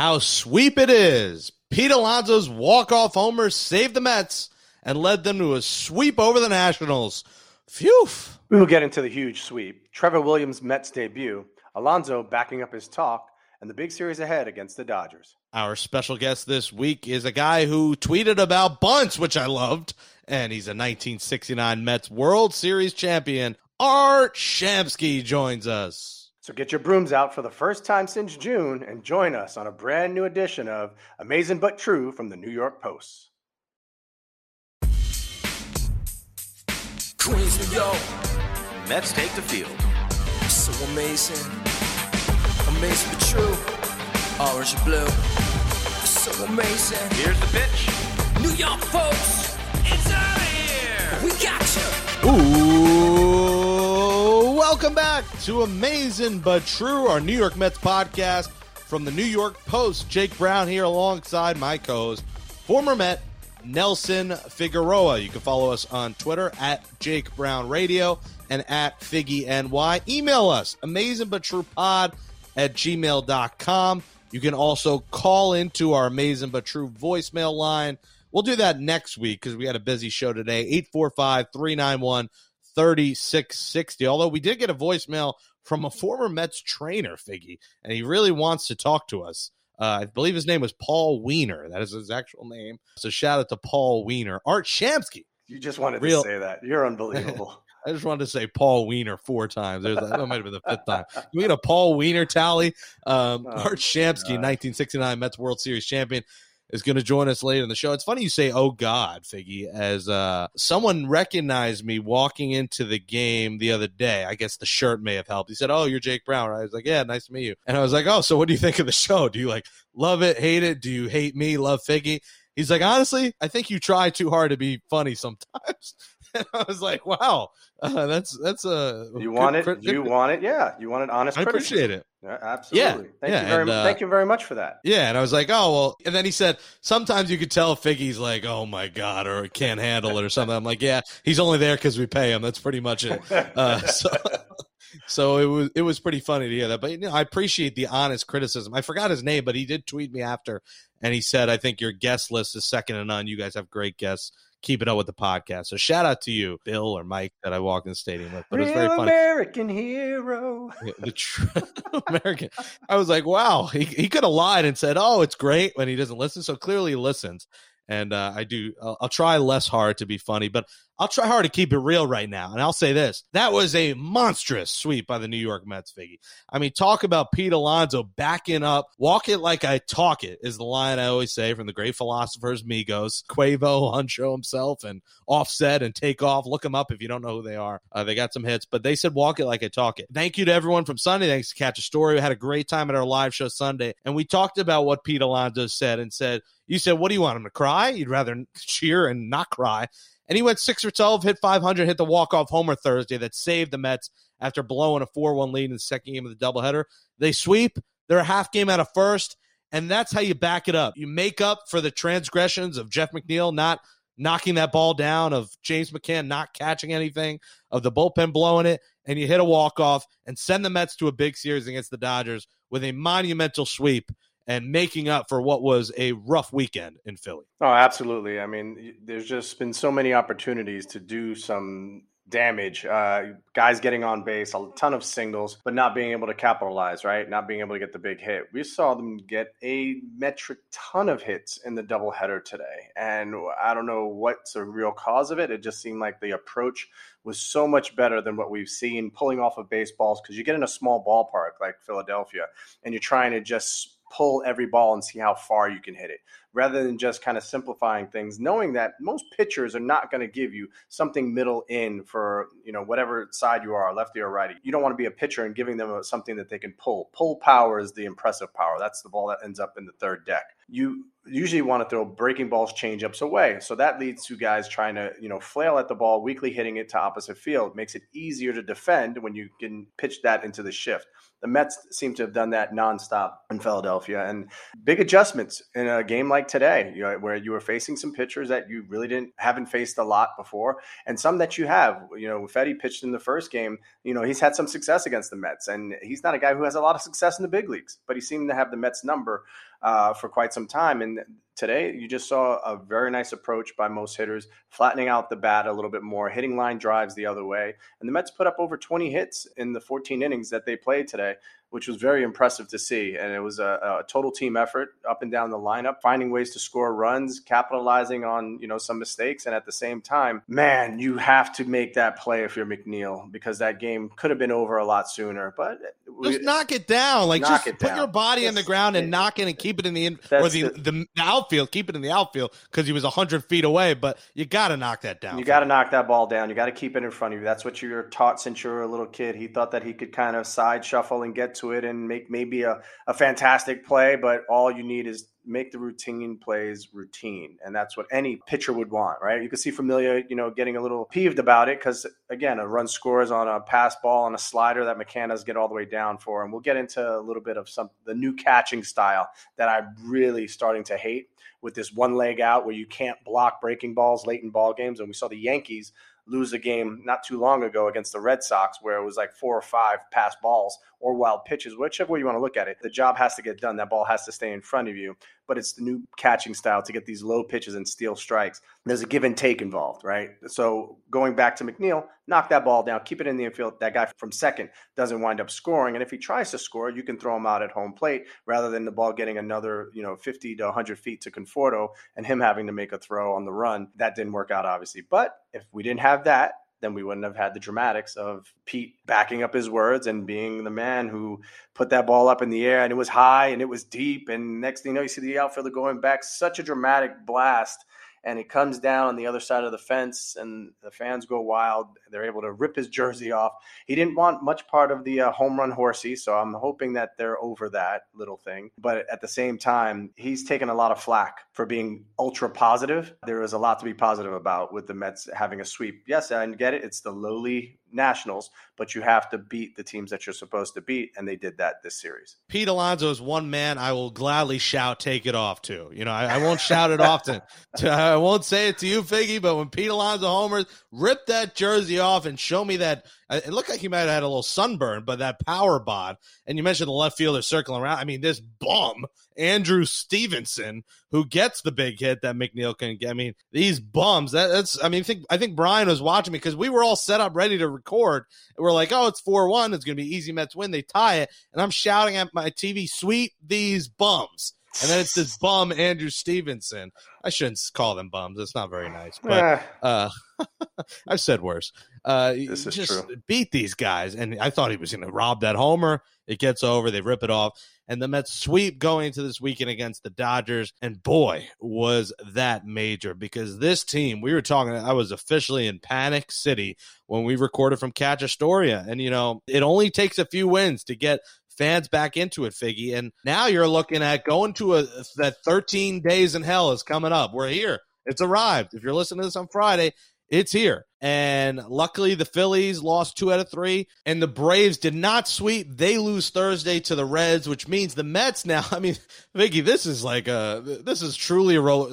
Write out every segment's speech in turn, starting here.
how sweep it is. Pete Alonso's walk-off homer saved the Mets and led them to a sweep over the Nationals. Phew. We will get into the huge sweep. Trevor Williams' Mets debut, Alonso backing up his talk, and the big series ahead against the Dodgers. Our special guest this week is a guy who tweeted about bunts, which I loved, and he's a 1969 Mets World Series champion. Art Shamsky joins us. So get your brooms out for the first time since June and join us on a brand new edition of Amazing But True from the New York Post. Queens, New York, Mets take the field. so amazing. Amazing but true. Orange and blue, so amazing. Here's the pitch. New York folks, It's out of here. we got you. Ooh, welcome back to Amazing But True, our New York Mets podcast from the New York Post. Jake Brown here alongside my co host, former Met Nelson Figueroa. You can follow us on Twitter at Jake Brown Radio and at Figgy NY. Email us, amazing but true pod at gmail.com. You can also call into our amazing but true voicemail line. We'll do that next week because we had a busy show today. 845 391 3660. Although we did get a voicemail from a former Mets trainer, Figgy, and he really wants to talk to us. Uh, I believe his name was Paul Wiener. That is his actual name. So shout out to Paul Wiener. Art Shamsky. You just wanted Real- to say that. You're unbelievable. I just wanted to say Paul Wiener four times. There's, that might have been the fifth time. We get a Paul Wiener tally? Um, Oh, Art Shamsky, God. 1969 Mets World Series champion, is going to join us later in the show. It's funny you say, "Oh God," Figgy, as uh, someone recognized me walking into the game the other day. I guess the shirt may have helped. He said, "Oh, you're Jake Brown." I was like, "Yeah, nice to meet you." And I was like, "Oh, so what do you think of the show? Do you like love it, hate it? Do you hate me, love Figgy?" He's like, "Honestly, I think you try too hard to be funny sometimes." And I was like, "Wow, uh, that's that's a You want it? You want it? Yeah. You wanted honest I criticism. appreciate it. Yeah, absolutely. Thank yeah, you very and, much. uh, Thank you very much for that. Yeah, and I was like, oh well. And then he said, sometimes you could tell Figgy's like, oh my god, or can't handle it or something. I'm like, yeah, he's only there because we pay him. That's pretty much it. Uh, so, so it was it was pretty funny to hear that. But you know, I appreciate the honest criticism. I forgot his name, but he did tweet me after, and he said, I think your guest list is second to none. You guys have great guests. Keep it up with the podcast. So shout out to you, Bill or Mike, that I walked in the stadium with. But it was very funny. American hero. Yeah, the true American. I was like, wow, he, he could have lied and said, oh, it's great when he doesn't listen. So clearly he listens. And uh, I do, I'll, I'll try less hard to be funny, but I'll try hard to keep it real right now. And I'll say this that was a monstrous sweep by the New York Mets, Figgy. I mean, talk about Pete Alonso backing up, walk it like I talk it, is the line I always say from the great philosophers, Migos, Quavo, Huncho himself, and Offset and Takeoff. Look them up if you don't know who they are. Uh, they got some hits, but they said walk it like I talk it. Thank you to everyone from Sunday. Thanks to Catch Astoria. We had a great time at our live show Sunday, and we talked about what Pete Alonso said and said, You said, What do you want him to cry? You'd rather cheer and not cry. And he went six for 12, hit 500, hit the walk-off homer Thursday that saved the Mets after blowing a 4-1 lead in the second game of the doubleheader. They sweep. They're a half game out of first, and that's how you back it up. You make up for the transgressions of Jeff McNeil not knocking that ball down, of James McCann not catching anything, of the bullpen blowing it, and you hit a walk-off and send the Mets to a big series against the Dodgers with a monumental sweep and making up for what was a rough weekend in Philly. Oh, absolutely. I mean, there's just been so many opportunities to do some damage. Uh, guys getting on base, a ton of singles, but not being able to capitalize, right? Not being able to get the big hit. We saw them get a metric ton of hits in the doubleheader today. And I don't know what's the real cause of it. It just seemed like the approach was so much better than what we've seen pulling off of baseballs because you get in a small ballpark like Philadelphia and you're trying to just pull every ball and see how far you can hit it. Rather than just kind of simplifying things knowing that most pitchers are not going to give you something middle in for you know whatever side you are lefty or righty. You don't want to be a pitcher and giving them something that they can pull. Pull power is the impressive power. That's the ball that ends up in the third deck you usually want to throw breaking balls change ups away so that leads to guys trying to you know flail at the ball weakly hitting it to opposite field makes it easier to defend when you can pitch that into the shift the Mets seem to have done that nonstop in Philadelphia, and big adjustments in a game like today, you know, where you were facing some pitchers that you really didn't haven't faced a lot before, and some that you have. You know, Fedde pitched in the first game. You know, he's had some success against the Mets, and he's not a guy who has a lot of success in the big leagues, but he seemed to have the Mets number uh, for quite some time. And today, you just saw a very nice approach by most hitters, flattening out the bat a little bit more, hitting line drives the other way. And the Mets put up over 20 hits in the 14 innings that they played today which was very impressive to see. And it was a, a, total team effort up and down the lineup, finding ways to score runs, capitalizing on you know some mistakes, and at the same time, man, you have to make that play if you're McNeil because that game could have been over a lot sooner. But we, just knock it down, like just put down. your body in the ground and it, knock it and keep it in the in, or the, the, the outfield, keep it in the outfield because he was hundred feet away. But you got to knock that down. You got to knock that ball down. You got to keep it in front of you. That's what you're taught since you were a little kid. He thought that he could kind of side shuffle and get to it and make maybe a, a fantastic play, but all you need is make the routine plays routine. And that's what any pitcher would want, right? You can see Familia, you know, getting a little peeved about it because, again, a run scores on a pass ball and a slider that McCann get all the way down for. And we'll get into a little bit of some the new catching style that I'm really starting to hate with this one leg out where you can't block breaking balls late in ball games. And we saw the Yankees lose a game not too long ago against the Red Sox where it was like four or five pass balls or wild pitches, whichever way you want to look at it. The job has to get done. That ball has to stay in front of you. But it's the new catching style to get these low pitches and steal strikes. There's a give and take involved, right? So going back to McNeil, knock that ball down, keep it in the infield. That guy from second doesn't wind up scoring. And if he tries to score, you can throw him out at home plate rather than the ball getting another, you know, 50 to 100 feet to Conforto and him having to make a throw on the run. That didn't work out, obviously. But if we didn't have that, then we wouldn't have had the dramatics of Pete backing up his words and being the man who put that ball up in the air and it was high and it was deep. And next thing you know, you see the outfielder going back, such a dramatic blast and it comes down on the other side of the fence, and the fans go wild. They're able to rip his jersey off. He didn't want much part of the uh, home run horsey, so I'm hoping that they're over that little thing. But at the same time, he's taken a lot of flack for being ultra positive. There is a lot to be positive about with the Mets having a sweep. Yes, I get it. It's the lowly Nationals, but you have to beat the teams that you're supposed to beat, and they did that this series. Pete Alonso is one man I will gladly shout "Take it off" to. You know, I, I won't shout it often. I won't say it to you, Figgy, but when Pete Alonso homers, rip that jersey off and show me that. It looked like he might have had a little sunburn, but that power bod. And you mentioned the left fielder circling around. I mean, this bum Andrew Stevenson who gets the big hit that McNeil can get. I mean, these bums. That, that's. I mean, I think I think Brian was watching me because we were all set up ready to record. And we're like, oh, it's four one. It's going to be easy Mets win. They tie it, and I'm shouting at my TV, "Sweep these bums!" And then it's this bum Andrew Stevenson. I shouldn't call them bums. It's not very nice, but uh, I've said worse. Uh, this is just true. beat these guys, and I thought he was going to rob that homer. It gets over. They rip it off and the Mets sweep going into this weekend against the Dodgers. And boy, was that major because this team, we were talking, I was officially in Panic City when we recorded from Catch Astoria. And, you know, it only takes a few wins to get fans back into it, Figgy. And now you're looking at going to a that 13 days in hell is coming up. We're here. It's arrived. If you're listening to this on Friday, it's here. And luckily, the Phillies lost two out of three, and the Braves did not sweep. They lose Thursday to the Reds, which means the Mets now. I mean, Figgy, this is like a this is truly a roll.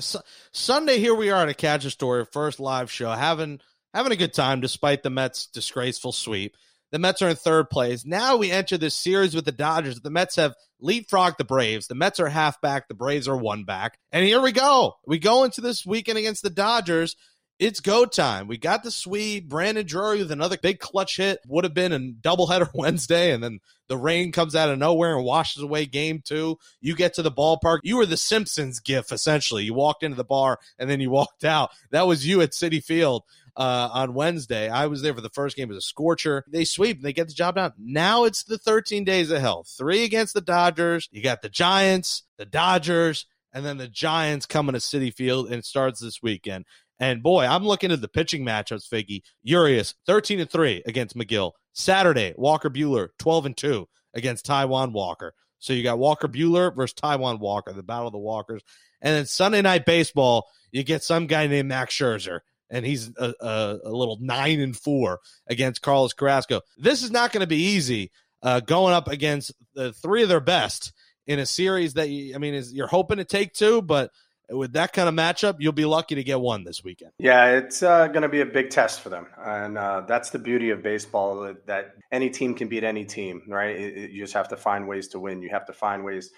Sunday, here we are at a Catch Astoria, first live show, having having a good time despite the Mets' disgraceful sweep. The Mets are in third place. Now we enter this series with the Dodgers. The Mets have leapfrogged the Braves. The Mets are half back. The Braves are one back. And here we go. We go into this weekend against the Dodgers it's go time. We got the Swede, Brandon Drury with another big clutch hit. Would have been a doubleheader Wednesday, and then the rain comes out of nowhere and washes away game two. You get to the ballpark. You were the Simpsons gif, essentially. You walked into the bar and then you walked out. That was you at Citi Field. Uh, on Wednesday. I was there for the first game as a scorcher. They sweep, they get the job done. Now it's the 13 days of hell. Three against the Dodgers. You got the Giants, the Dodgers, and then the Giants coming to Citi Field, and it starts this weekend. And boy, I'm looking at the pitching matchups, Figgy. Urias, 13 and 3 against Megill. Saturday, Walker Buehler, 12 and 2 against Taijuan Walker. So you got Walker Buehler versus Taijuan Walker, the battle of the Walkers. And then Sunday night baseball, you get some guy named Max Scherzer, and he's a, a, a little nine and four against Carlos Carrasco. This is not going to be easy uh, going up against the three of their best in a series that you, I mean, is you're hoping to take two, but with that kind of matchup, you'll be lucky to get one this weekend. Yeah, it's uh, going to be a big test for them, and uh, that's the beauty of baseball that any team can beat any team, right? It, it, you just have to find ways to win. You have to find ways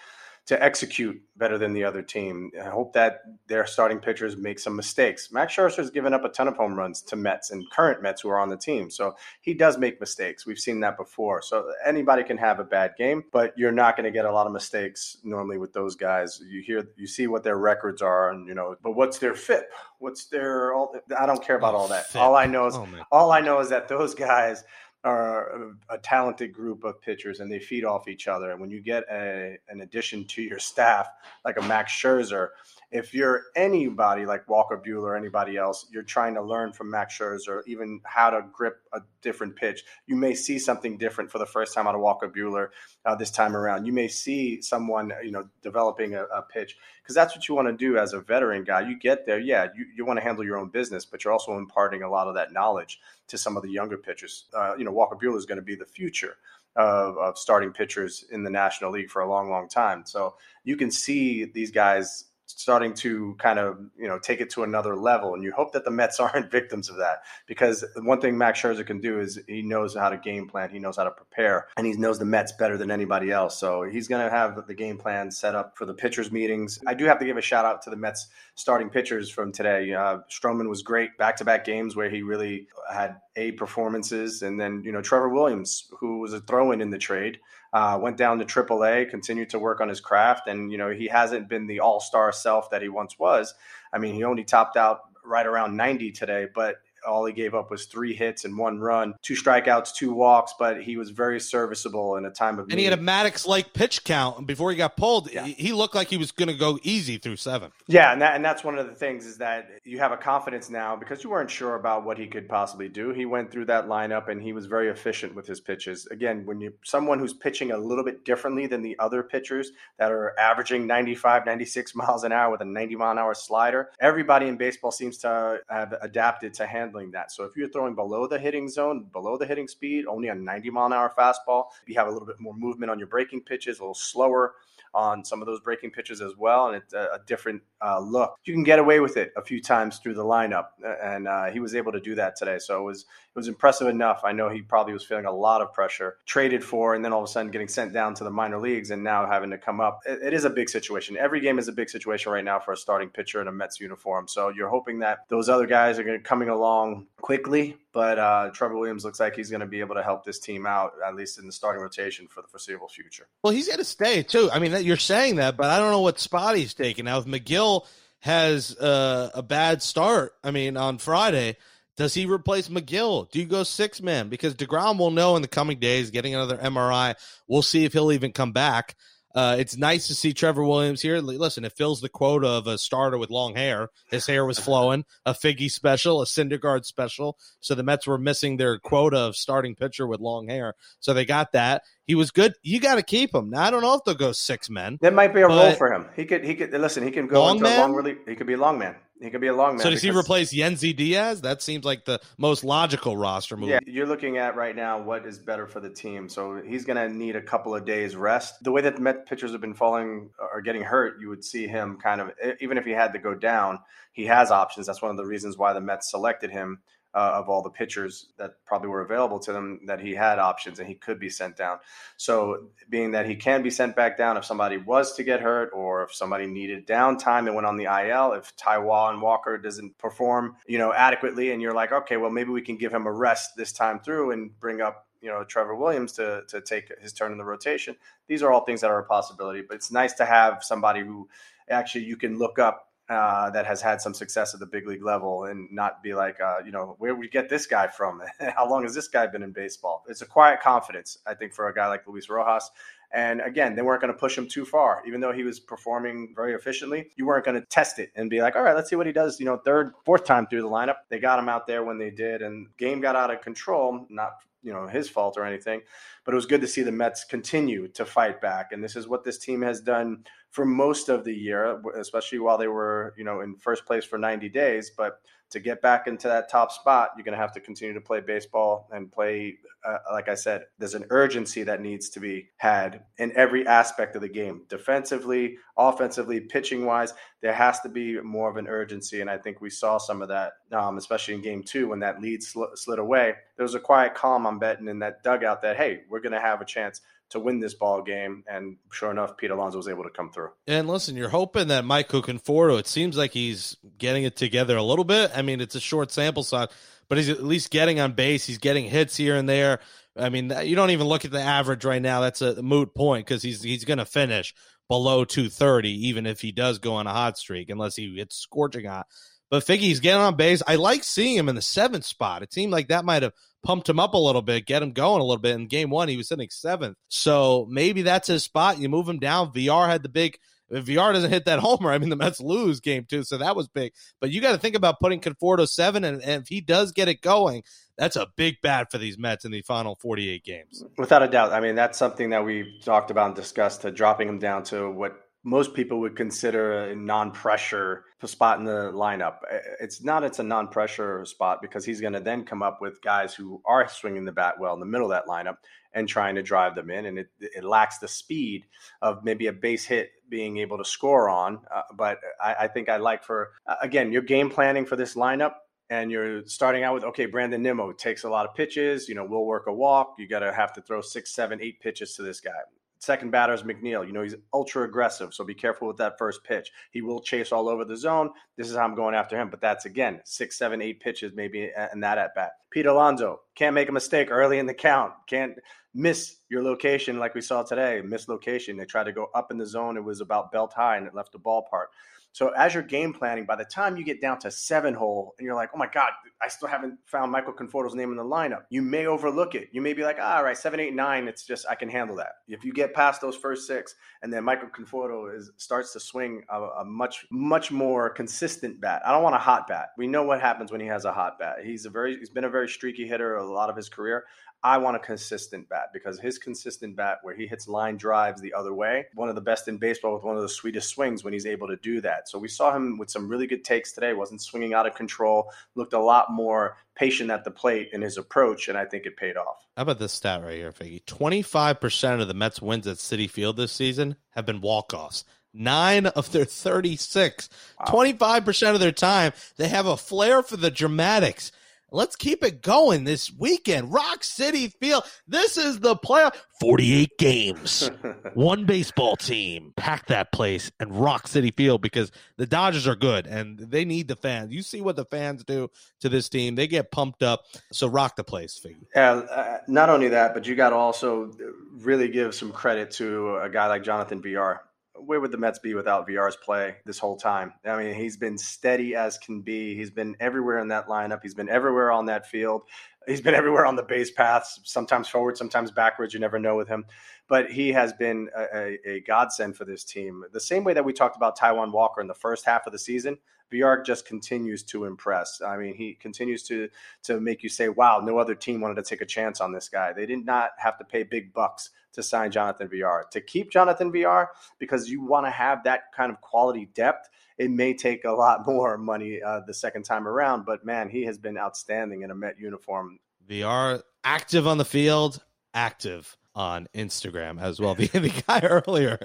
to execute better than the other team. I hope that their starting pitchers make some mistakes. Max Scherzer's given up a ton of home runs to Mets and current Mets who are on the team. So he does make mistakes. We've seen that before. So anybody can have a bad game, but you're not going to get a lot of mistakes normally with those guys. You hear, you see what their records are, and you know, but what's their FIP? What's their all? I don't care about all that. All I know is Oh, all I know is that those guys are a, a talented group of pitchers and they feed off each other. And when you get a, an addition to your staff like a Max Scherzer, if you're anybody like Walker Buehler or anybody else, you're trying to learn from Max Scherzer, or even how to grip a different pitch. You may see something different for the first time out of Walker Buehler uh, this time around. You may see someone, you know, developing a, a pitch because that's what you want to do as a veteran guy. You get there, yeah, you, you want to handle your own business, but you're also imparting a lot of that knowledge to some of the younger pitchers. Uh, you know, Walker Buehler is going to be the future of, of starting pitchers in the National League for a long, long time. So you can see these guys starting to kind of you know take it to another level and you hope that the Mets aren't victims of that because one thing Max Scherzer can do is he knows how to game plan he knows how to prepare and he knows the Mets better than anybody else so he's going to have the game plan set up for the pitchers meetings. I do have to give a shout out to the Mets starting pitchers from today. Uh, Stroman was great back-to-back games where he really had A performances and then you know Trevor Williams who was a throw-in in the trade uh, went down to AAA, continued to work on his craft, and you know he hasn't been the all star self that he once was. I mean, he only topped out right around 90 today, but all he gave up was three hits and one run, two strikeouts, two walks, but he was very serviceable in a time of And he had a. Maddux like pitch count before he got pulled. Yeah. He, looked like he was going to go easy through seven. Yeah, and that and that's one of the things is that you have a confidence now because you weren't sure about what he could possibly do. He went through that lineup and he was very efficient with his pitches. Again, when you someone who's pitching a little bit differently than the other pitchers that are averaging 95, 96 miles an hour with a 90 mile an hour slider, everybody in baseball seems to have adapted to handling that. So if you're throwing below the hitting zone, below the hitting speed, only a 90 mile an hour fastball, you have a little bit more movement on your breaking pitches, a little slower on some of those breaking pitches as well, and it's a, a different uh, look. You can get away with it a few times through the lineup, and uh, he was able to do that today. So it was was impressive enough. I know he probably was feeling a lot of pressure, traded for, and then all of a sudden getting sent down to the minor leagues, and now having to come up. It, it is a big situation. Every game is a big situation right now for a starting pitcher in a Mets uniform. So you're hoping that those other guys are going to coming along quickly. But uh, Trevor Williams looks like he's going to be able to help this team out, at least in the starting rotation for the foreseeable future. Well, he's going to stay too. I mean, you're saying that, but I don't know what spot he's taking now. If Megill has uh, a bad start, I mean, on Friday, does he replace Megill? Do you go six man? Because Degrom will know in the coming days, getting another MRI. We'll see if he'll even come back. Uh, it's nice to see Trevor Williams here. Listen, it fills the quota of a starter with long hair. His hair was flowing. A Figgy special, a Syndergaard special. So the Mets were missing their quota of starting pitcher with long hair. So they got that. He was good. You got to keep him. Now I don't know if they'll go six men. That might be a role for him. He could he could listen. He can go Long into a long relief. He could be a long man. He could be a long man. So does he replace Yennsy Diaz? That seems like the most logical roster move. Yeah, you're looking at right now what is better for the team. So he's going to need a couple of days rest. The way that the Met pitchers have been falling uh, or getting hurt, you would see him kind of even if he had to go down, he has options. That's one of the reasons why the Mets selected him. Uh, of all the pitchers that probably were available to them, that he had options and he could be sent down. So, being that he can be sent back down if somebody was to get hurt or if somebody needed downtime and went on the IL, if Taiwan and Walker doesn't perform, you know, adequately, and you're like, okay, well, maybe we can give him a rest this time through and bring up, you know, Trevor Williams to to take his turn in the rotation. These are all things that are a possibility, but it's nice to have somebody who actually you can look up uh, that has had some success at the big league level and not be like, uh, you know, where we get this guy from? How long has this guy been in baseball? It's a quiet confidence, I think, for a guy like Luis Rojas. And again, they weren't going to push him too far, even though he was performing very efficiently. You weren't going to test it and be like, all right, let's see what he does. You know, third, fourth time through the lineup, they got him out there when they did, and game got out of control. Not you know his fault or anything, but it was good to see the Mets continue to fight back. And this is what this team has done for most of the year, especially while they were, you know, in first place for 90 days. But to get back into that top spot, you're going to have to continue to play baseball and play. Uh, like I said, there's an urgency that needs to be had in every aspect of the game, defensively, offensively, pitching wise. There has to be more of an urgency, and I think we saw some of that, um, especially in Game Two when that lead sl- slid away. There was a quiet calm, I'm betting, in that dugout that hey, we're going to have a chance to win this ball game. And sure enough, Pete Alonso was able to come through. And listen, you're hoping that Michael Conforto, it seems like he's getting it together a little bit. I mean, it's a short sample size, but he's at least getting on base. He's getting hits here and there. I mean, you don't even look at the average right now. That's a moot point because he's he's going to finish below 230, even if he does go on a hot streak, unless he gets scorching hot. But Figgy's getting on base. I like seeing him in the seventh spot. It seemed like that might have pumped him up a little bit, get him going a little bit. In game one, he was sitting seventh. So maybe that's his spot. You move him down. Villar had the big. If Villar doesn't hit that homer, I mean, the Mets lose game two. So that was big. But you got to think about putting Conforto seven. And, and if he does get it going, that's a big bat for these Mets in the final 48 games. Without a doubt. I mean, that's something that we talked about and discussed to dropping him down to what most people would consider a non-pressure spot in the lineup. It's not. It's a non-pressure spot because he's going to then come up with guys who are swinging the bat well in the middle of that lineup and trying to drive them in. And it, it lacks the speed of maybe a base hit being able to score on. Uh, but I, I, think I like for uh, again your game planning for this lineup. And you're starting out with okay, Brandon Nimmo takes a lot of pitches. You know, we'll work a walk. You got to have to throw six, seven, eight pitches to this guy Second batter is McNeil. You know, he's ultra aggressive, so be careful with that first pitch. He will chase all over the zone. This is how I'm going after him. But that's again six, seven, eight pitches maybe in that at bat. Pete Alonso can't make a mistake early in the count. Can't miss your location like we saw today. Miss location. They tried to go up in the zone. It was about belt high and it left the ballpark. So as you're game planning, by the time you get down to seven hole and you're like, oh my God, I still haven't found Michael Conforto's name in the lineup, you may overlook it. You may be like, all right, seven, eight, nine, it's just I can handle that. If you get past those first six and then Michael Conforto is starts to swing a, a much, much more consistent bat. I don't want a hot bat. We know what happens when he has a hot bat. He's a very he's been a very streaky hitter a lot of his career. I want a consistent bat because his consistent bat, where he hits line drives the other way, one of the best in baseball with one of the sweetest swings when he's able to do that. So we saw him with some really good takes today. wasn't swinging out of control. Looked a lot more patient at the plate in his approach, and I think it paid off. How about this stat right here, Figgy? Twenty five percent of the Mets wins at Citi Field this season have been walk offs. Nine of their 36, wow. 25% of their time, they have a flair for the dramatics. Let's keep it going this weekend. Rock Citi Field. This is the playoff. 48 games. One baseball team. Pack that place and Rock Citi Field because the Dodgers are good and they need the fans. You see what the fans do to this team. They get pumped up. So rock the place, Figgy. Yeah, uh, not only that, but you got to also really give some credit to a guy like Jonathan Villar where would the Mets be without Villar's play this whole time? I mean, he's been steady as can be. He's been everywhere in that lineup. He's been everywhere on that field. He's been everywhere on the base paths, sometimes forward, sometimes backwards. You never know with him. But he has been a, a, a godsend for this team. The same way that we talked about Taijuan Walker in the first half of the season, Villar just continues to impress. I mean, he continues to to make you say, "Wow, no other team wanted to take a chance on this guy. They did not have to pay big bucks to sign Jonathan Villar. To keep Jonathan Villar, because you want to have that kind of quality depth, it may take a lot more money uh, the second time around. But man, he has been outstanding in a Met uniform. Villar active on the field, active on Instagram as well. The, the guy earlier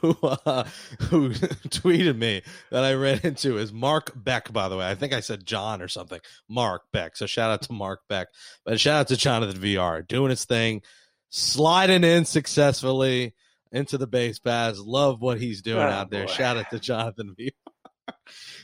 who uh, who tweeted me that I ran into is Mark Beck. By the way, I think I said John or something. Mark Beck. So shout out to Mark Beck, but shout out to Jonathan Villar doing his thing, sliding in successfully into the base pass. Love what he's doing oh, out there. Boy. Shout out to Jonathan Villar.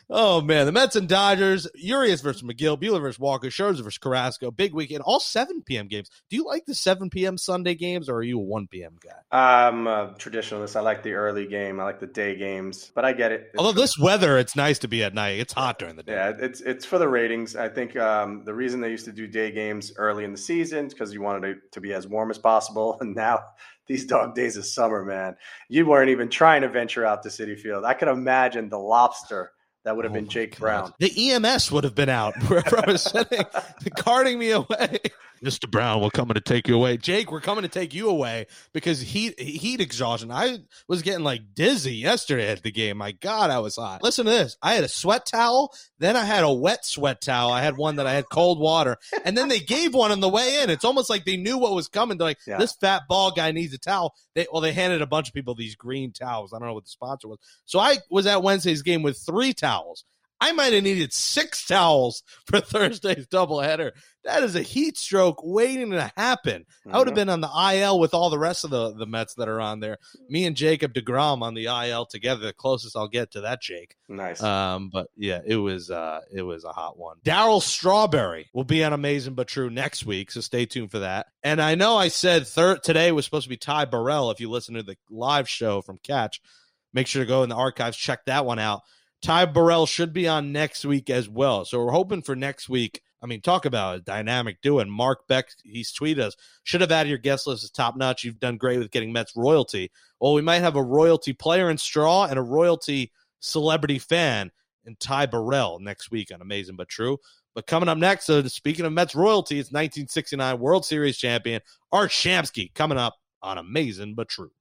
Oh man, the Mets and Dodgers, Urias versus Megill, Buehler versus Walker, Scherzer versus Carrasco, big weekend, all 7 p.m. games. Do you like the 7 p.m. Sunday games, or are you a 1 p.m. guy? I'm a traditionalist. I like the early game. I like the day games, but I get it. It's Although this weather, it's nice to be at night. It's hot during the day. Yeah, it's it's for the ratings. I think um, the reason they used to do day games early in the season because you wanted it to be as warm as possible, and now these dog days of summer, man, you weren't even trying to venture out to Citi Field. I could imagine the lobster that would have oh been Jake Brown. The EMS would have been out wherever I was sitting, carting me away. Mr. Brown, we're coming to take you away. Jake, we're coming to take you away because heat heat exhaustion. I was getting like dizzy yesterday at the game. My God, I was hot. Listen to this. I had a sweat towel, then I had a wet sweat towel. I had one that I had cold water, and then they gave one on the way in. It's almost like they knew what was coming. They're like, yeah. this fat ball guy needs a towel. They well, they handed a bunch of people these green towels. I don't know what the sponsor was. So I was at Wednesday's game with three towels. I might have needed six towels for Thursday's doubleheader. That is a heat stroke waiting to happen. I would have Mhm. been on the IL with all the rest of the, the Mets that are on there. Me and Jacob DeGrom on the IL together, the closest I'll get to that Jake. Nice. Um, but yeah, it was uh it was a hot one. Darryl Strawberry will be on Amazing But True next week, so stay tuned for that. And I know I said third today was supposed to be Ty Burrell. If you listen to the live show from Catch, make sure to go in the archives, check that one out. Ty Burrell should be on next week as well. So we're hoping for next week. I mean, talk about a dynamic duo. And Mark Beck, he's tweeted us, should have added your guest list as top notch. You've done great with getting Mets royalty. Well, we might have a royalty player in Straw and a royalty celebrity fan in Ty Burrell next week on Amazing But True. But coming up next, so speaking of Mets royalty, it's 1969 World Series champion Art Shamsky coming up on Amazing But True.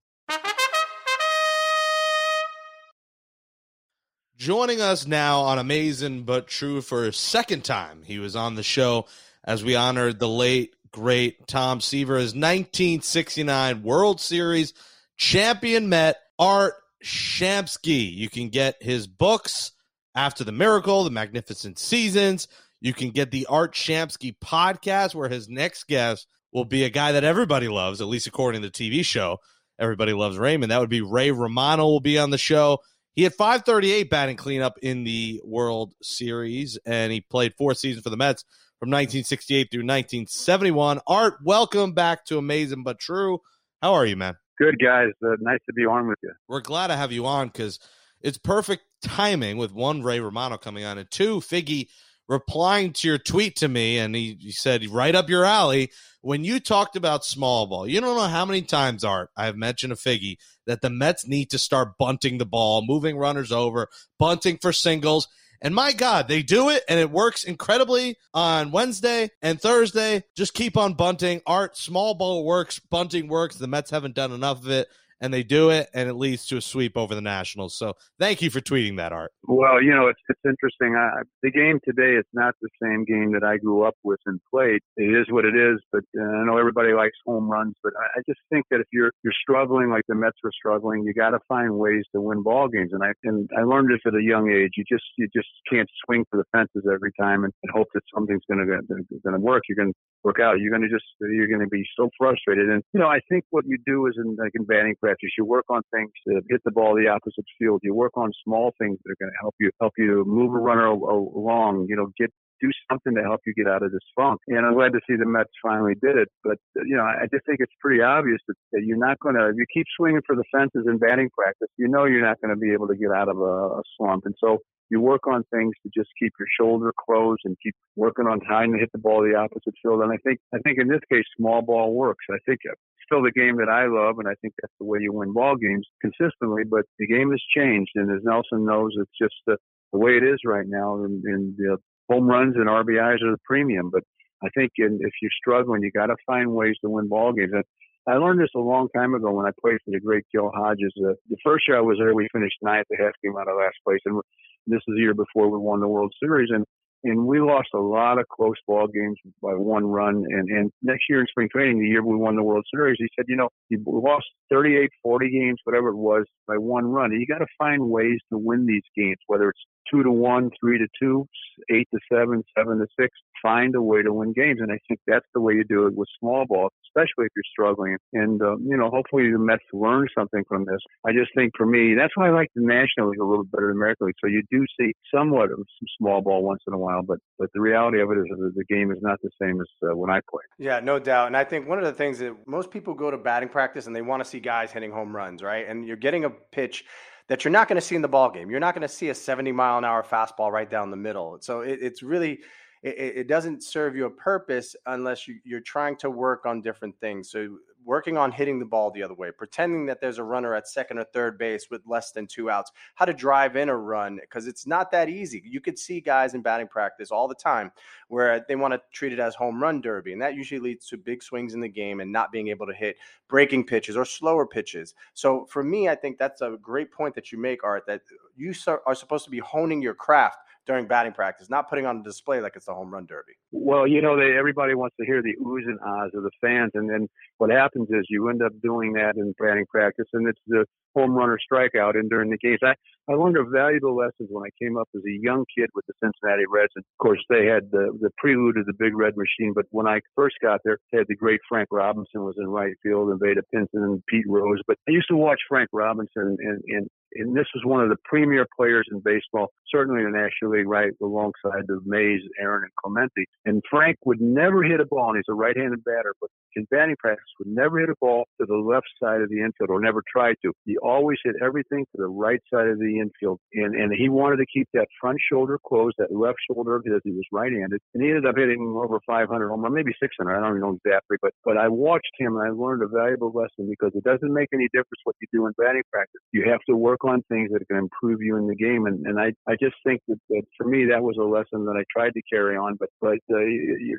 Joining us now on Amazing But True for a second time. He was on the show as we honored the late, great Tom Seaver, his 1969 World Series champion Met, Art Shamsky. You can get his books, After the Miracle, The Magnificent Seasons. You can get the Art Shamsky podcast, where his next guest will be a guy that everybody loves, at least according to the TV show. Everybody loves Raymond. That would be Ray Romano will be on the show. He had 538 batting cleanup in the World Series, and he played four seasons for the Mets from 1968 through 1971. Art, welcome back to Amazing But True. How are you, man? Good guys. Uh, nice to be on with you. We're glad to have you on because it's perfect timing with one Ray Romano coming on and two Figgy replying to your tweet to me, and he, he said right up your alley when you talked about small ball. You don't know how many times, Art, I've mentioned a Figgy that the Mets need to start bunting the ball, moving runners over, bunting for singles. And my God, they do it and it works incredibly on Wednesday and Thursday. Just keep on bunting. Art, small ball works, bunting works. The Mets haven't done enough of it and they do it and it leads to a sweep over the Nationals. So thank you for tweeting that, Art. Well, you know, it's it's interesting. I, the game today is not the same game that I grew up with and played. It is what it is, but uh, I know everybody likes home runs, but I, I just think that if you're you're struggling like the Mets were struggling, you got to find ways to win ball games. And I and I learned this at a young age. You just you just can't swing for the fences every time and, and hope that something's going to going to work. You're going to work out. You're going to just you're going to be so frustrated. And you know, I think what you do is in like in batting practice, you work on things to hit the ball the opposite field. You work on small things that are going to help you help you move a runner along. You know, get do something to help you get out of this funk. And I'm glad to see the Mets finally did it. But you know, I just think it's pretty obvious that, that you're not going to. If you keep swinging for the fences in batting practice, you know you're not going to be able to get out of a, a slump. And so you work on things to just keep your shoulder closed and keep working on trying to hit the ball the opposite field. And I think I think in this case, small ball works. I think it's still the game that I love, and I think that's the way you win ball games consistently. But the game has changed, and as Nelson knows, it's just the, the way it is right now. And, and the home runs and RBIs are the premium. But I think in, if you're struggling, you got to find ways to win ball games. And I learned this a long time ago when I played for the great Gil Hodges. Uh, the first year I was there, we finished ninth, a half game out of last place, and this is the year before we won the World Series. And and we lost a lot of close ball games by one run. And, and next year in spring training, the year we won the World Series, he said, you know, you lost 38, 40 games, whatever it was, by one run. You got to find ways to win these games, whether it's two to one, three to two, eight to seven, seven to six. Find a way to win games. And I think that's the way you do it with small ball, especially if you're struggling. And, uh, you know, hopefully the Mets learn something from this. I just think for me, that's why I like the National League a little better than American League. So you do see somewhat of some small ball once in a while, but, but the reality of it is that the game is not the same as uh, when I played. Yeah, no doubt. And I think one of the things that most people go to batting practice and they want to see guys hitting home runs, right? And you're getting a pitch that you're not going to see in the ball game. You're not going to see a 70 mile an hour fastball right down the middle. So it, it's really it, it, doesn't serve you a purpose unless you, you're trying to work on different things. So working on hitting the ball the other way, pretending that there's a runner at second or third base with less than two outs, how to drive in a run because it's not that easy. You could see guys in batting practice all the time where they want to treat it as home run derby, and that usually leads to big swings in the game and not being able to hit breaking pitches or slower pitches. So for me, I think that's a great point that you make, Art, that you are supposed to be honing your craft during batting practice, not putting on a display like it's the home run derby. Well, you know, they, everybody wants to hear the oohs and ahs of the fans, and then what happens is you end up doing that in batting practice, and it's the home run or strikeout in during the games. I, I learned a valuable lessons when I came up as a young kid with the Cincinnati Reds. And of course, they had the, the prelude of the Big Red Machine. But when I first got there, they had the great Frank Robinson was in right field and Vada Pinson and Pete Rose. But I used to watch Frank Robinson and, and and this was one of the premier players in baseball, certainly in the National League, right alongside the Mays, Aaron, and Clemente. And Frank would never hit a ball, and he's a right-handed batter, but in batting practice would never hit a ball to the left side of the infield, or never tried to. He always hit everything to the right side of the infield, and and he wanted to keep that front shoulder closed, that left shoulder because he was right-handed, and he ended up hitting over 500 home run, maybe 600. I don't know exactly, but but I watched him and I learned a valuable lesson because it doesn't make any difference what you do in batting practice. You have to work on things that can improve you in the game. And, and I, I just think that, that for me, that was a lesson that I tried to carry on. But, but uh,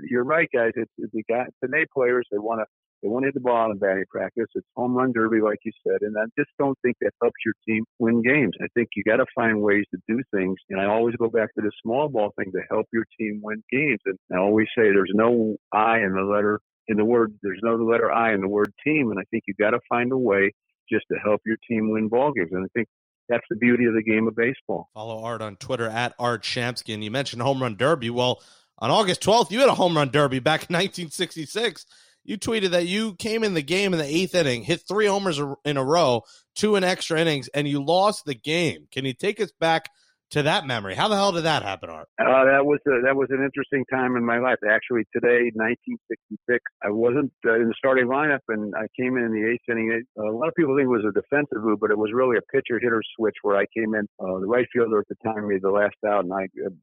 you're right, guys. It's, it's the guy, today players, they want to, they want to hit the ball in batting practice. It's home run derby, like you said. And I just don't think that helps your team win games. I think you got to find ways to do things. And I always go back to the small ball thing to help your team win games. And I always say there's no I in the letter in the word, there's no letter I in the word team. And I think you got to find a way just to help your team win ball games. And I think that's the beauty of the game of baseball. Follow Art on Twitter at Art Shamsky. You mentioned home run derby. Well, on August 12th, you had a home run derby back in 1966. You tweeted that you came in the game in the eighth inning, hit three homers in a row, two in extra innings, and you lost the game. Can you take us back to that memory. How the hell did that happen, Art? Uh, that was a, that was an interesting time in my life. Actually, today, 1966, I wasn't uh, in the starting lineup, and I came in in the eighth inning. A lot of people think it was a defensive move, but it was really a pitcher hitter switch where I came in. Uh, the right fielder at the time made the last out, and I uh,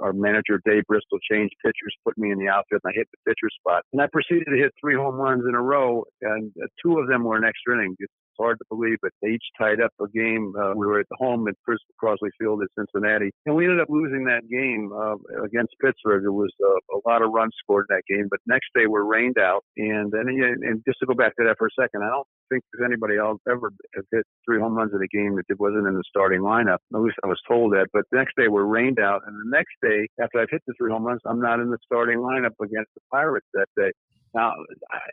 our manager Dave Bristol changed pitchers, put me in the outfield, and I hit the pitcher spot. And I proceeded to hit three home runs in a row, and uh, two of them were an extra inning. Hard to believe, but they each tied up a game. Uh, we were at the home at First Crosley Field at Cincinnati, and we ended up losing that game uh, against Pittsburgh. There was uh, a lot of runs scored in that game, but next day we're rained out. And then, and just to go back to that for a second, I don't think there's anybody else ever hit three home runs in a game that wasn't in the starting lineup. At least I was told that. But the next day we're rained out, and the next day after I've hit the three home runs, I'm not in the starting lineup against the Pirates that day. Now,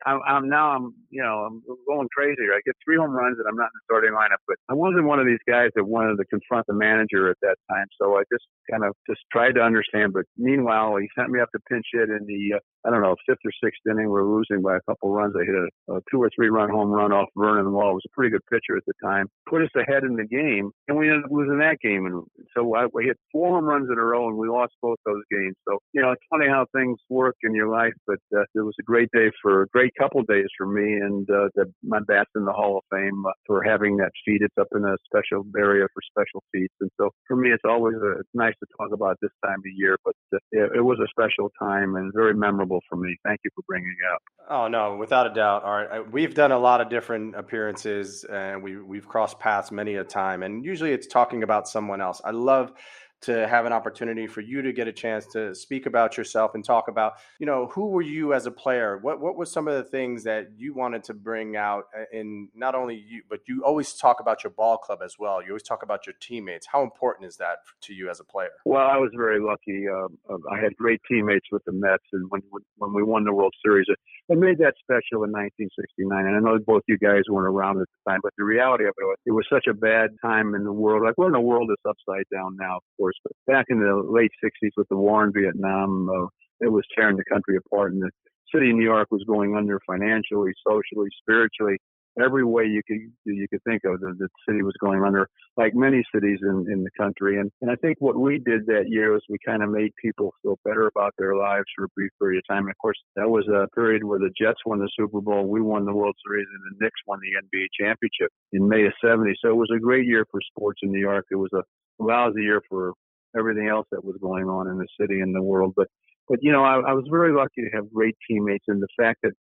I, I'm now I'm you know I'm going crazy. I get three home runs and I'm not in the starting lineup, but I wasn't one of these guys that wanted to confront the manager at that time. So I just kind of just tried to understand. But meanwhile, he sent me up to pinch hit in the uh, I don't know fifth or sixth inning. We're losing by a couple runs. I hit a, a two or three run home run off Vernon Law. It was a pretty good pitcher at the time. Put us ahead in the game, and we ended up losing that game. And so I, we hit four home runs in a row, and we lost both those games. So you know it's funny how things work in your life. But uh, it was a great day for a great couple days for me, and uh, the, my bat's in the Hall of Fame uh, for having that feat. It's up in a special area for special feats, and so for me, it's always a, it's nice to talk about this time of year. But uh, it, it, was a special time and very memorable for me. Thank you for bringing it up. Oh no, without a doubt. All right, we've done a lot of different appearances, and we we've crossed paths many a time, and usually it's talking about someone else. I love to have an opportunity for you to get a chance to speak about yourself and talk about, you know, who were you as a player? What what was some of the things that you wanted to bring out uh, in not only you, but you always talk about your ball club as well. You always talk about your teammates. How important is that to you as a player? Well, I was very lucky. Uh, I had great teammates with the Mets, and when when we won the World Series, uh, it made that special in 1969. And I know both you guys weren't around at the time, but the reality of it was, it was such a bad time in the world. Like we're in a world that's upside down now. But back in the late 60s with the war in Vietnam, uh, it was tearing the country apart, and the city of New York was going under financially, socially, spiritually every way you could you could think of. The, the city was going under, like many cities in, in the country. And and I think what we did that year was we kind of made people feel better about their lives for a brief period of time. And of course, that was a period where the Jets won the Super Bowl, we won the World Series, and the Knicks won the NBA championship in May of '70. So it was a great year for sports in New York. It was a lousy year for everything else that was going on in the city and the world. But but you know, I, I was very lucky to have great teammates, and the fact that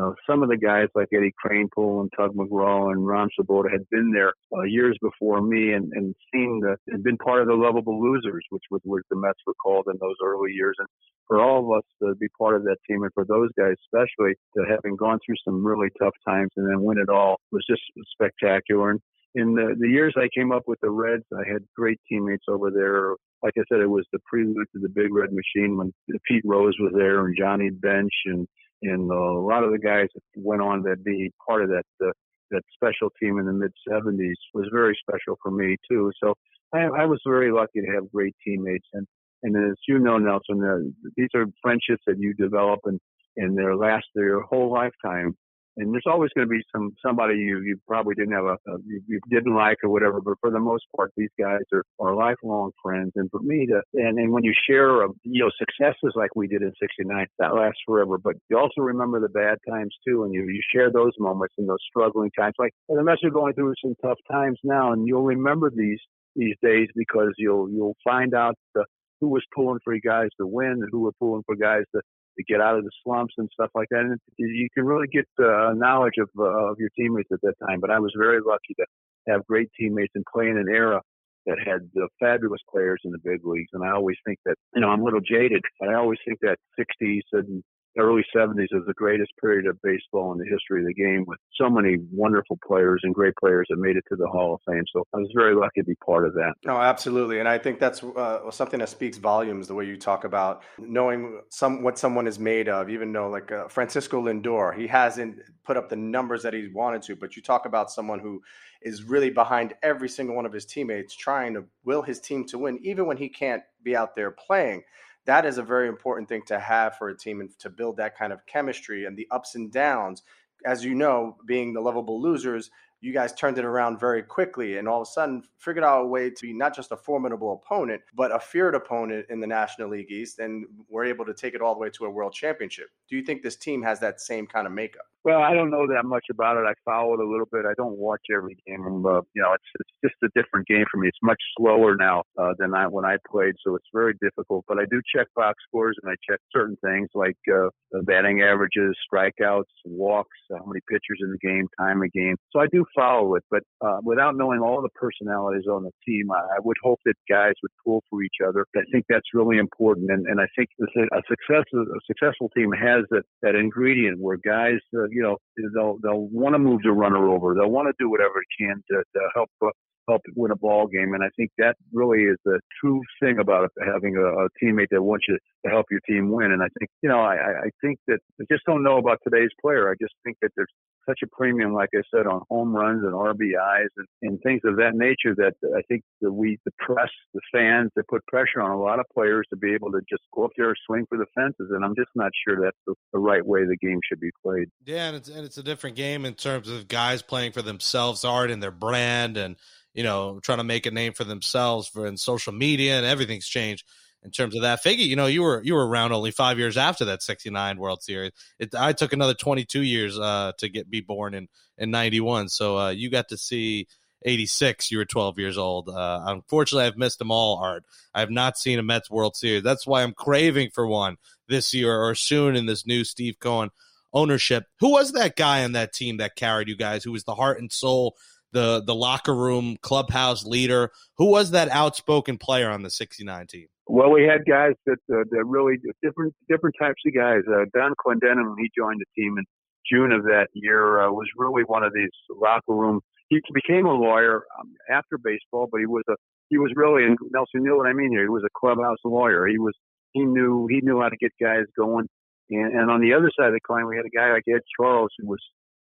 uh, some of the guys like Eddie Kranepool and Tug McGraw and Ron Swoboda had been there uh, years before me and, and seen the, had been part of the lovable losers, which was what the Mets were called in those early years. And for all of us to be part of that team and for those guys especially to having gone through some really tough times and then win it all was just spectacular. And in the, the years I came up with the Reds, I had great teammates over there. Like I said, it was the prelude to the Big Red Machine when Pete Rose was there and Johnny Bench and and a lot of the guys that went on to be part of that uh, that special team in the mid 70s was very special for me too. So I, I was very lucky to have great teammates, and and as you know, Nelson, uh, these are friendships that you develop and and they last their whole lifetime and there's always going to be some somebody you you probably didn't have a, a you, you, didn't like or whatever but for the most part these guys are are lifelong friends. And for me to and and when you share a, you know successes like we did in 69 that lasts forever but you also remember the bad times too and you you share those moments and those struggling times. Like the Mets are going through some tough times now and you'll remember these these days because you'll you'll find out the who was pulling for guys to win and who were pulling for guys to to get out of the slumps and stuff like that. And you can really get uh, knowledge of uh, of your teammates at that time. But I was very lucky to have great teammates and play in an era that had uh, fabulous players in the big leagues. And I always think that you know I'm a little jaded, but I always think that 60s and early 70s is the greatest period of baseball in the history of the game with so many wonderful players and great players that made it to the Hall of Fame. So I was very lucky to be part of that. No, absolutely. And I think that's uh, something that speaks volumes, the way you talk about knowing some what someone is made of, even though like uh, Francisco Lindor, he hasn't put up the numbers that he wanted to, but you talk about someone who is really behind every single one of his teammates, trying to will his team to win, even when he can't be out there playing that is a very important thing to have for a team and to build that kind of chemistry and the ups and downs. As you know, being the lovable losers, you guys turned it around very quickly and all of a sudden figured out a way to be not just a formidable opponent, but a feared opponent in the National League East and were able to take it all the way to a world championship. Do you think this team has that same kind of makeup? Well, I don't know that much about it. I follow it a little bit. I don't watch every game. Uh, you know, it's it's just a different game for me. It's much slower now uh, than I when I played, so it's very difficult. But I do check box scores and I check certain things like uh, batting averages, strikeouts, walks, how many pitchers in the game, time of game. So I do follow it, but uh, without knowing all the personalities on the team, I, I would hope that guys would pull for each other. I think that's really important, and and I think a success a successful team has that that ingredient where guys. Uh, you know, they'll they'll want to move the runner over. They'll want to do whatever it can to, to help uh, help win a ball game. And I think that really is the true thing about having a, a teammate that wants you to help your team win. And I think, you know, I, I think that I just don't know about today's player. I just think that there's such a premium, like I said, on home runs and RBIs and, and things of that nature that I think that we, the press, the fans, they put pressure on a lot of players to be able to just go up there and swing for the fences. And I'm just not sure that's the, the right way the game should be played. Yeah, and it's, and it's a different game in terms of guys playing for themselves, art and their brand, and you know trying to make a name for themselves for in social media, and everything's changed in terms of that. Figgy, you know, you were you were around only five years after that '69 World Series. It, I took another 22 years uh, to get be born in in '91, so uh, you got to see. 86, you were 12 years old. Uh, unfortunately, I've missed them all, Art. I have not seen a Mets World Series. That's why I'm craving for one this year or soon in this new Steve Cohen ownership. Who was that guy on that team that carried you guys? Who was the heart and soul, the the locker room, clubhouse leader? Who was that outspoken player on the '69 team? Well, we had guys that uh, that really different different types of guys. Uh, Donn Clendenon, when he joined the team in June of that year, uh, was really one of these locker room. He became a lawyer um, after baseball, but he was a he was really and Nelson knew what I mean here. He was a clubhouse lawyer. He was he knew he knew how to get guys going. And, and on the other side of the coin, we had a guy like Ed Charles who was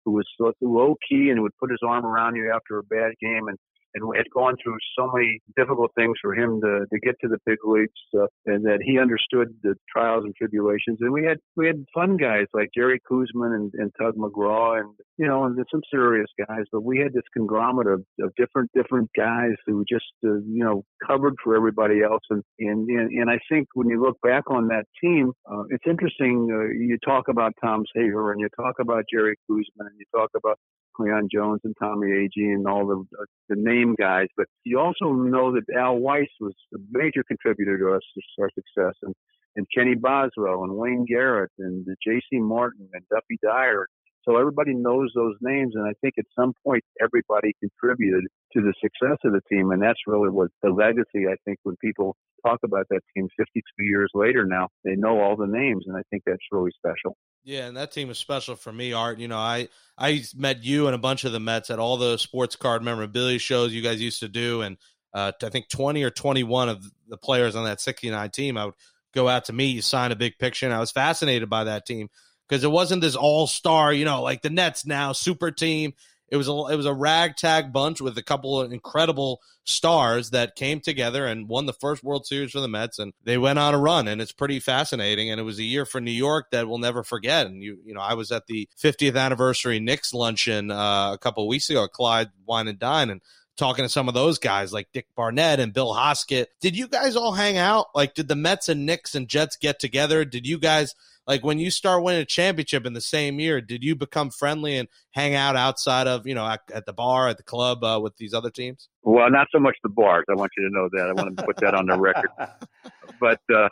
who was low key and would put his arm around you after a bad game and and had gone through so many difficult things for him to, to get to the big leagues, uh, and that he understood the trials and tribulations. And we had we had fun guys like Jerry Koosman and, and Tug McGraw, and you know, and some serious guys. But we had this conglomerate of, of different different guys who were just uh, you know covered for everybody else. And and and I think when you look back on that team, uh, it's interesting. Uh, you talk about Tom Seaver and you talk about Jerry Koosman and you talk about Cleon Jones and Tommy Agee and all the uh, the name guys, but you also know that Al Weis was a major contributor to us to our success, and and Kenny Boswell and Wayne Garrett and J.C. Martin and Duffy Dyer. So everybody knows those names, and I think at some point everybody contributed to the success of the team, and that's really what the legacy. I think when people talk about that team 52 years later now, they know all the names, and I think that's really special. Yeah, and that team was special for me, Art. You know, I I met you and a bunch of the Mets at all the sports card memorabilia shows you guys used to do, and uh, I think twenty or twenty one of the players on that sixty nine team, I would go out to meet you, sign a big picture, and I was fascinated by that team because it wasn't this all star, you know, like the Nets now super team. it was a it was a ragtag bunch with a couple of incredible stars that came together and won the first World Series for the Mets, and they went on a run, and it's pretty fascinating. And it was a year for New York that we'll never forget. And you you know, I was at the 50th anniversary Knicks luncheon uh, a couple weeks ago, at Clyde Wine and Dine, and talking to some of those guys like Dick Barnett and Bill Hosket. Did you guys all hang out? Like, did the Mets and Knicks and Jets get together? Did you guys like when you start winning a championship in the same year? Did you become friendly and hang out outside of you know at, at the bar at the club uh, with these other teams? Well, not so much the bars. I want you to know that. I want to put that on the record. But uh,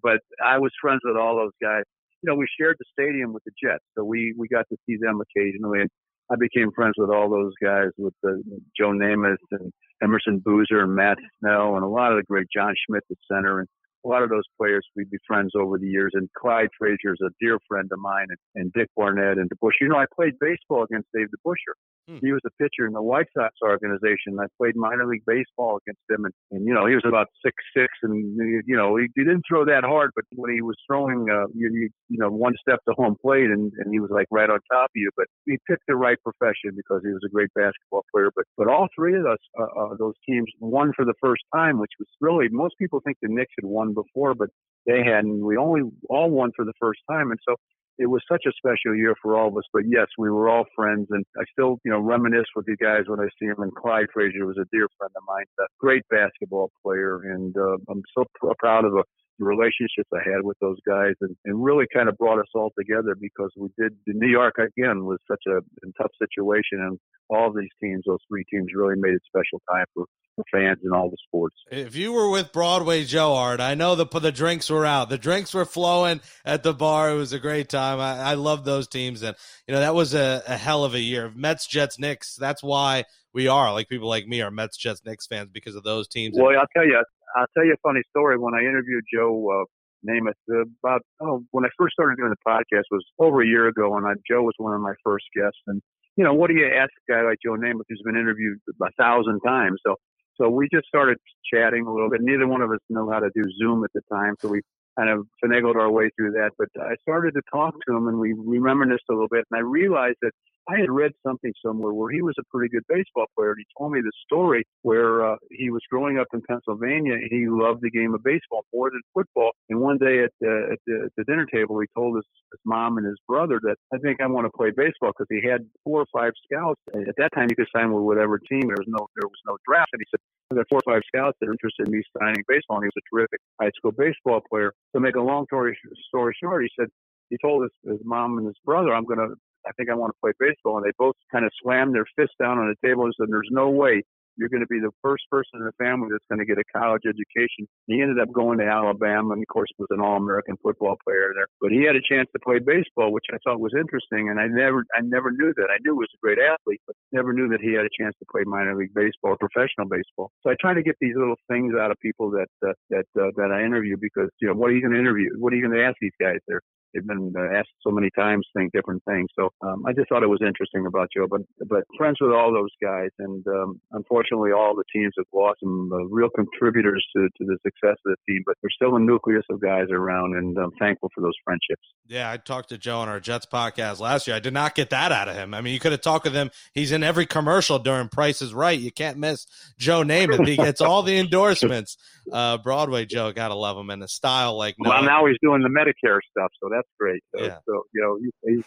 but I was friends with all those guys. You know, we shared the stadium with the Jets, so we we got to see them occasionally. And I became friends with all those guys, with the, Joe Namath and Emerson Boozer and Matt Snell and a lot of the great John Schmitt at center and a lot of those players we'd be friends over the years. And Clyde Frazier is a dear friend of mine, and, and Dick Barnett and DeBusschere. You know, I played baseball against Dave DeBusschere. Hmm. He was a pitcher in the White Sox organization. I played minor league baseball against him, and, and you know he was about six six, and you know he, he didn't throw that hard, but when he was throwing, uh, you, you, you know, one step to home plate, and, and he was like right on top of you. But he picked the right profession because he was a great basketball player. But but all three of us, uh, uh, those teams won for the first time, which was really most people think the Knicks had won before, but they hadn't. We only all won for the first time, and so it was such a special year for all of us. But yes, we were all friends, and I still, you know, reminisce with you guys when I see him. And Clyde Frazier was a dear friend of mine, a great basketball player, and uh, I'm so pr- proud of the, the relationships I had with those guys, and, and really kind of brought us all together because we did. New York again was such a, tough situation, and all these teams, those three teams, really made it special time for fans in all the sports. If you were with Broadway Joe Art, I know the the drinks were out, the drinks were flowing at the bar. It was a great time. I, I love those teams, and you know that was a, a hell of a year. Mets, Jets, Knicks. That's why we are like people like me are Mets, Jets, Knicks fans because of those teams. Well, I'll tell you, I'll tell you a funny story. When I interviewed Joe. Uh, Namath uh, about oh when I first started doing the podcast was over a year ago, and I, Joe was one of my first guests. And you know, what do you ask a guy like Joe Namath who's been interviewed a thousand times? So so we just started chatting a little bit. Neither one of us knew how to do Zoom at the time, so we kind of finagled our way through that. But I started to talk to him, and we, reminisced a little bit, and I realized that I had read something somewhere where he was a pretty good baseball player. And he told me the story where uh, he was growing up in Pennsylvania and he loved the game of baseball more than football. And one day at the, at the, at the dinner table, he told his, his mom and his brother that I think I want to play baseball because he had four or five scouts. At that time, you could sign with whatever team. There was no there was no draft. And he said, there are four or five scouts that are interested in me signing baseball. And he was a terrific high school baseball player. To make a long story, story short, he said, he told his, his mom and his brother, I'm going to I think I want to play baseball. And they both kind of slammed their fist down on the table and said, there's no way you're going to be the first person in the family that's going to get a college education. He ended up going to Alabama and of course was an all-American football player there, but he had a chance to play baseball, which I thought was interesting. And I never, I never knew that. I knew he was a great athlete, but never knew that he had a chance to play minor league baseball professional baseball. So I try to get these little things out of people that, uh, that, uh, that I interview because, you know, what are you going to interview? What are you going to ask these guys? They're, they've been uh, asked so many times, think different things. So um, I just thought it was interesting about Joe. But but friends with all those guys, and um, unfortunately, all the teams have lost some uh, real contributors to, to the success of the team. But there's still a nucleus of guys around, and I'm thankful for those friendships. Yeah, I talked to Joe on our Jets podcast last year. I did not get that out of him. I mean, you could have talked with him. He's in every commercial during Price is Right. You can't miss Joe Namath. He gets all the endorsements. Uh, Broadway Joe, gotta love him, and the style like no. Well, now he's doing the Medicare stuff, so that's great. So, yeah. so you know, he's, he's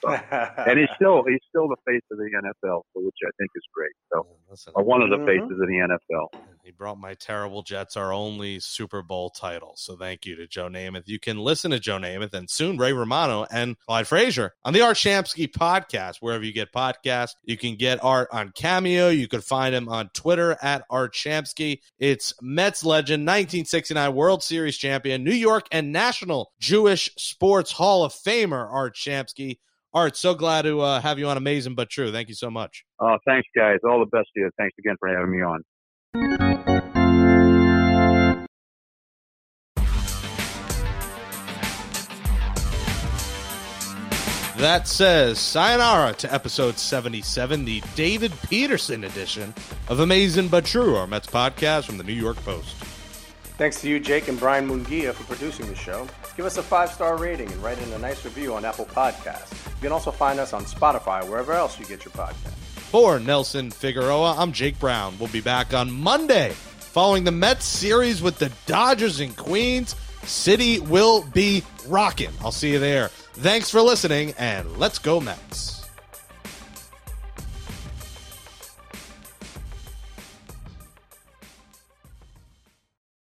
and he's still he's still the face of the NFL, which I think is great. So, or one of the mm-hmm. faces of the NFL. He brought my terrible Jets our only Super Bowl title. So thank you to Joe Namath. You can listen to Joe Namath and soon Ray Romano and Clyde Frazier on the Art Shamsky podcast, wherever you get podcasts. You can get Art on Cameo. You can find him on Twitter at Art Shamsky. It's Mets legend, 1969 World Series champion, New York and National Jewish Sports Hall of Famer, Art Shamsky. Art, so glad to uh, have you on Amazing But True. Thank you so much. Oh, thanks, guys. All the best to you. Thanks again for having me on. That says sayonara to episode 77, the David Peterson edition of Amazing But True, our Mets podcast from the New York Post. Thanks to you, Jake and Brian Mungia, for producing the show. Give us a five star rating and write in a nice review on Apple Podcasts. You can also find us on Spotify, wherever else you get your podcast. For Nelson Figueroa, I'm Jake Brown. We'll be back on Monday following the Mets series with the Dodgers in Queens. Citi will be rocking. I'll see you there. Thanks for listening, and let's go Mets.